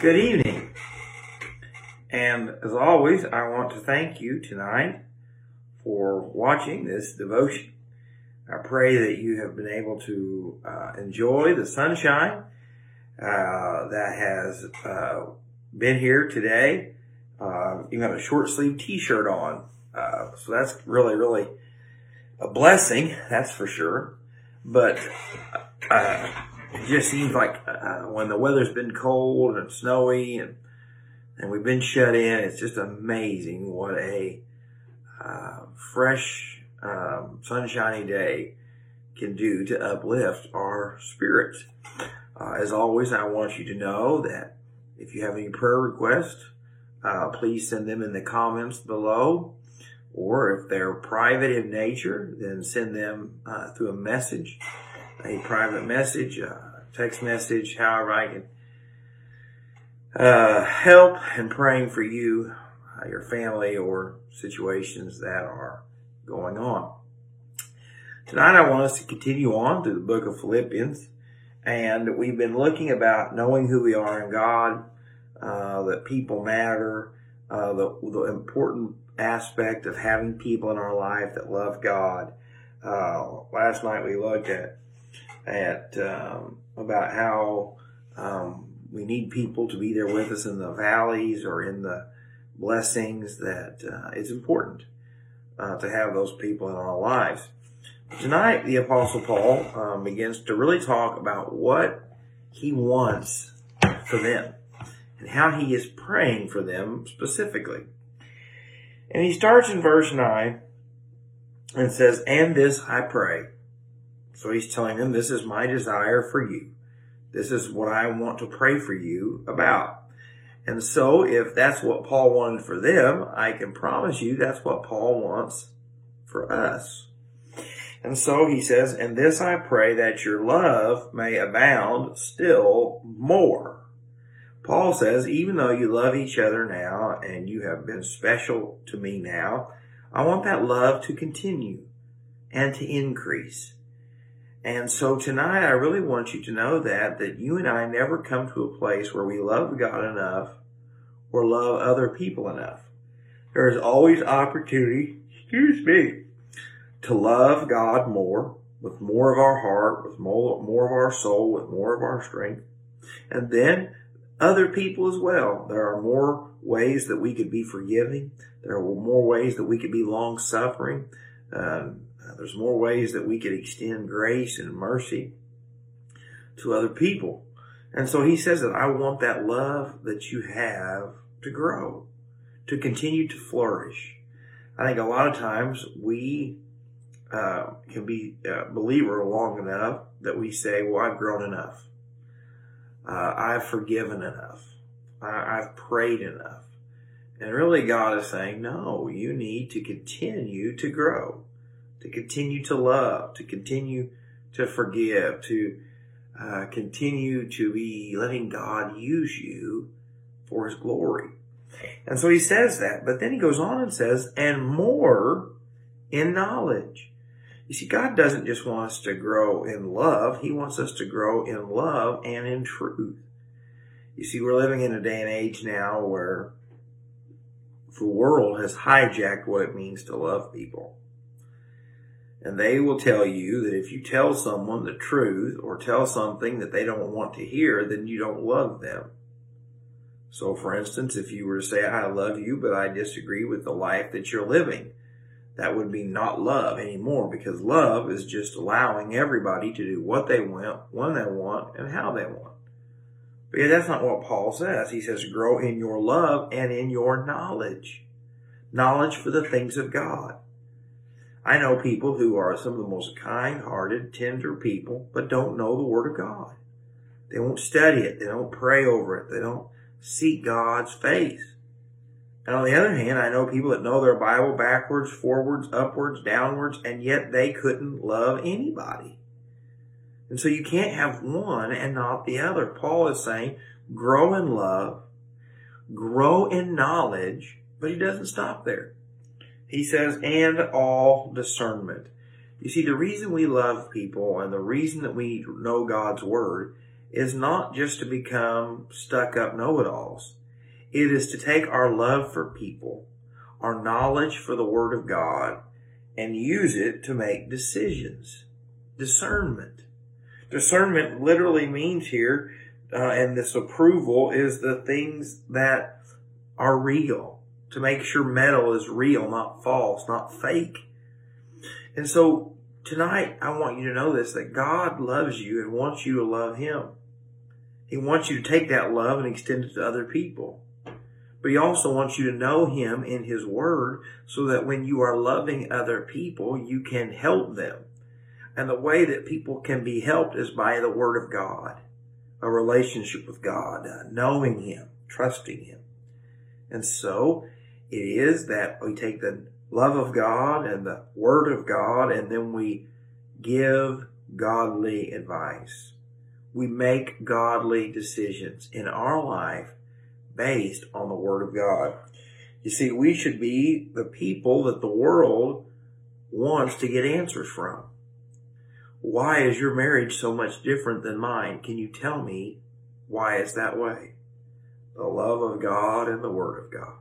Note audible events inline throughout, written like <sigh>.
Good evening. And as always, I want to thank you tonight for watching this devotion. I pray that you have been able to uh, enjoy the sunshine uh, that has uh, been here today. Uh, you got a short sleeve t-shirt on. Uh, so that's really, really a blessing. That's for sure. But, uh, it just seems like uh, when the weather's been cold and snowy and and we've been shut in, it's just amazing what a uh, fresh, um, sunshiny day can do to uplift our spirits. Uh, as always, I want you to know that if you have any prayer requests, uh, please send them in the comments below. Or if they're private in nature, then send them uh, through a message a private message, a text message, however I can uh, help in praying for you, uh, your family, or situations that are going on. Tonight I want us to continue on through the book of Philippians, and we've been looking about knowing who we are in God, uh, that people matter, uh, the, the important aspect of having people in our life that love God. Uh, last night we looked at at um, about how um, we need people to be there with us in the valleys or in the blessings. That uh, it's important uh, to have those people in our lives. Tonight, the Apostle Paul um, begins to really talk about what he wants for them and how he is praying for them specifically. And he starts in verse 9 and says, And this I pray so he's telling them, this is my desire for you. This is what I want to pray for you about. And so if that's what Paul wanted for them, I can promise you that's what Paul wants for us. And so he says, and this I pray that your love may abound still more. Paul says, even though you love each other now and you have been special to me now, I want that love to continue and to increase. And so tonight I really want you to know that, that you and I never come to a place where we love God enough or love other people enough. There is always opportunity, excuse me, to love God more, with more of our heart, with more, more of our soul, with more of our strength. And then other people as well. There are more ways that we could be forgiving. There are more ways that we could be long suffering. Um, there's more ways that we could extend grace and mercy to other people. And so he says that I want that love that you have to grow, to continue to flourish. I think a lot of times we uh, can be a believer long enough that we say, well, I've grown enough. Uh, I've forgiven enough. I, I've prayed enough. And really God is saying, no, you need to continue to grow to continue to love, to continue to forgive, to uh, continue to be letting God use you for his glory. And so he says that, but then he goes on and says, and more in knowledge. You see, God doesn't just want us to grow in love. He wants us to grow in love and in truth. You see, we're living in a day and age now where the world has hijacked what it means to love people. And they will tell you that if you tell someone the truth or tell something that they don't want to hear, then you don't love them. So for instance, if you were to say, I love you, but I disagree with the life that you're living, that would be not love anymore because love is just allowing everybody to do what they want, when they want, and how they want. But yeah, that's not what Paul says. He says, grow in your love and in your knowledge. Knowledge for the things of God. I know people who are some of the most kind hearted, tender people, but don't know the Word of God. They won't study it. They don't pray over it. They don't seek God's face. And on the other hand, I know people that know their Bible backwards, forwards, upwards, downwards, and yet they couldn't love anybody. And so you can't have one and not the other. Paul is saying, grow in love, grow in knowledge, but he doesn't stop there. He says, and all discernment. You see, the reason we love people and the reason that we know God's word is not just to become stuck up know it alls. It is to take our love for people, our knowledge for the Word of God, and use it to make decisions. Discernment. Discernment literally means here, uh, and this approval is the things that are real. To make sure metal is real, not false, not fake. And so tonight, I want you to know this, that God loves you and wants you to love Him. He wants you to take that love and extend it to other people. But he also wants you to know him in his word so that when you are loving other people, you can help them. And the way that people can be helped is by the word of God, a relationship with God, knowing him, trusting him. And so it is that we take the love of God and the word of God and then we give godly advice. We make godly decisions in our life based on the Word of God. You see, we should be the people that the world wants to get answers from. Why is your marriage so much different than mine? Can you tell me why it's that way? The love of God and the Word of God.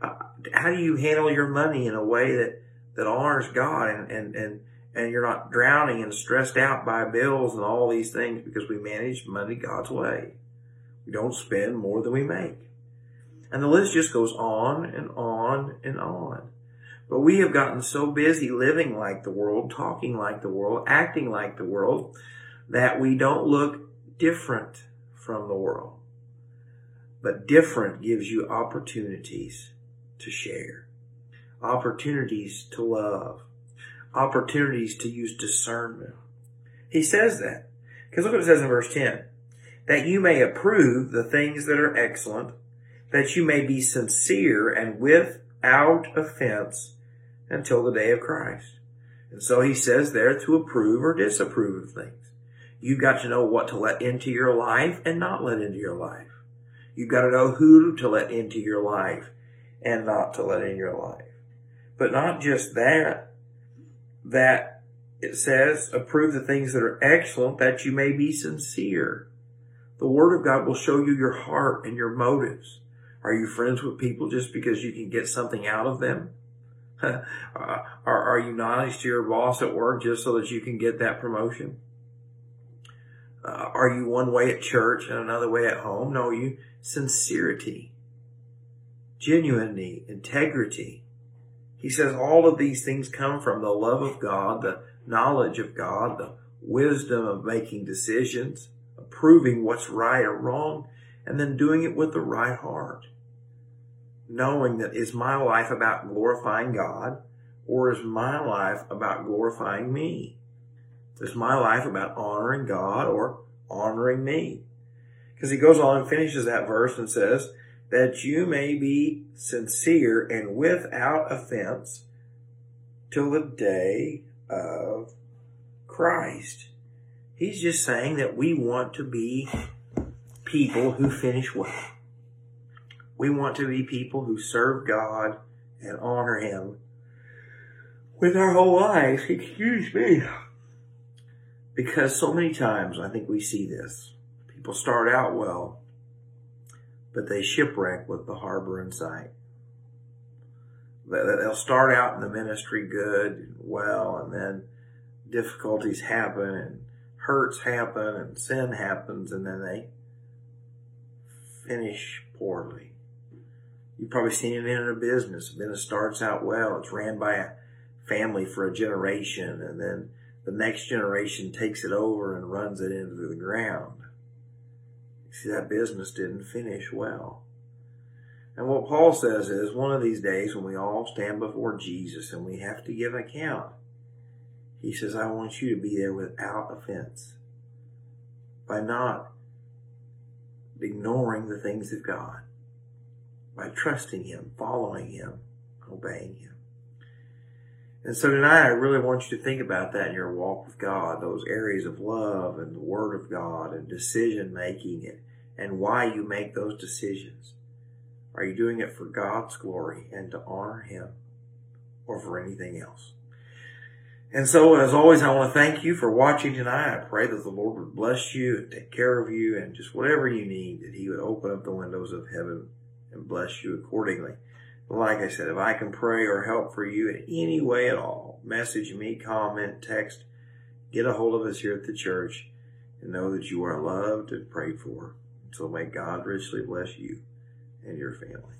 How do you handle your money in a way that, that honors God and, and, and, and you're not drowning and stressed out by bills and all these things because we manage money God's way? We don't spend more than we make. And the list just goes on and on and on. But we have gotten so busy living like the world, talking like the world, acting like the world, that we don't look different from the world. But different gives you opportunities to share, opportunities to love, opportunities to use discernment. He says that. Because look what it says in verse 10 that you may approve the things that are excellent, that you may be sincere and without offense until the day of Christ. And so he says there to approve or disapprove of things. You've got to know what to let into your life and not let into your life. You've got to know who to let into your life and not to let in your life. But not just that, that it says approve the things that are excellent that you may be sincere. The Word of God will show you your heart and your motives. Are you friends with people just because you can get something out of them? <laughs> are, are you nice to your boss at work just so that you can get that promotion? Uh, are you one way at church and another way at home? No, you sincerity, genuinity, integrity. He says all of these things come from the love of God, the knowledge of God, the wisdom of making decisions proving what's right or wrong, and then doing it with the right heart. Knowing that is my life about glorifying God or is my life about glorifying me? Is my life about honoring God or honoring me? Because he goes on and finishes that verse and says, that you may be sincere and without offense till the day of Christ. He's just saying that we want to be people who finish well. We want to be people who serve God and honor Him with our whole life. Excuse me. Because so many times I think we see this. People start out well, but they shipwreck with the harbor in sight. They'll start out in the ministry good and well, and then difficulties happen and hurts happen and sin happens and then they finish poorly. You've probably seen it in a business. A business starts out well. It's ran by a family for a generation and then the next generation takes it over and runs it into the ground. See, that business didn't finish well. And what Paul says is one of these days when we all stand before Jesus and we have to give account, he says, I want you to be there without offense by not ignoring the things of God, by trusting Him, following Him, obeying Him. And so tonight, I really want you to think about that in your walk with God, those areas of love and the Word of God and decision making and, and why you make those decisions. Are you doing it for God's glory and to honor Him or for anything else? And so, as always, I want to thank you for watching tonight. I pray that the Lord would bless you and take care of you and just whatever you need, that He would open up the windows of heaven and bless you accordingly. Like I said, if I can pray or help for you in any way at all, message me, comment, text, get a hold of us here at the church and know that you are loved and prayed for. So may God richly bless you and your family.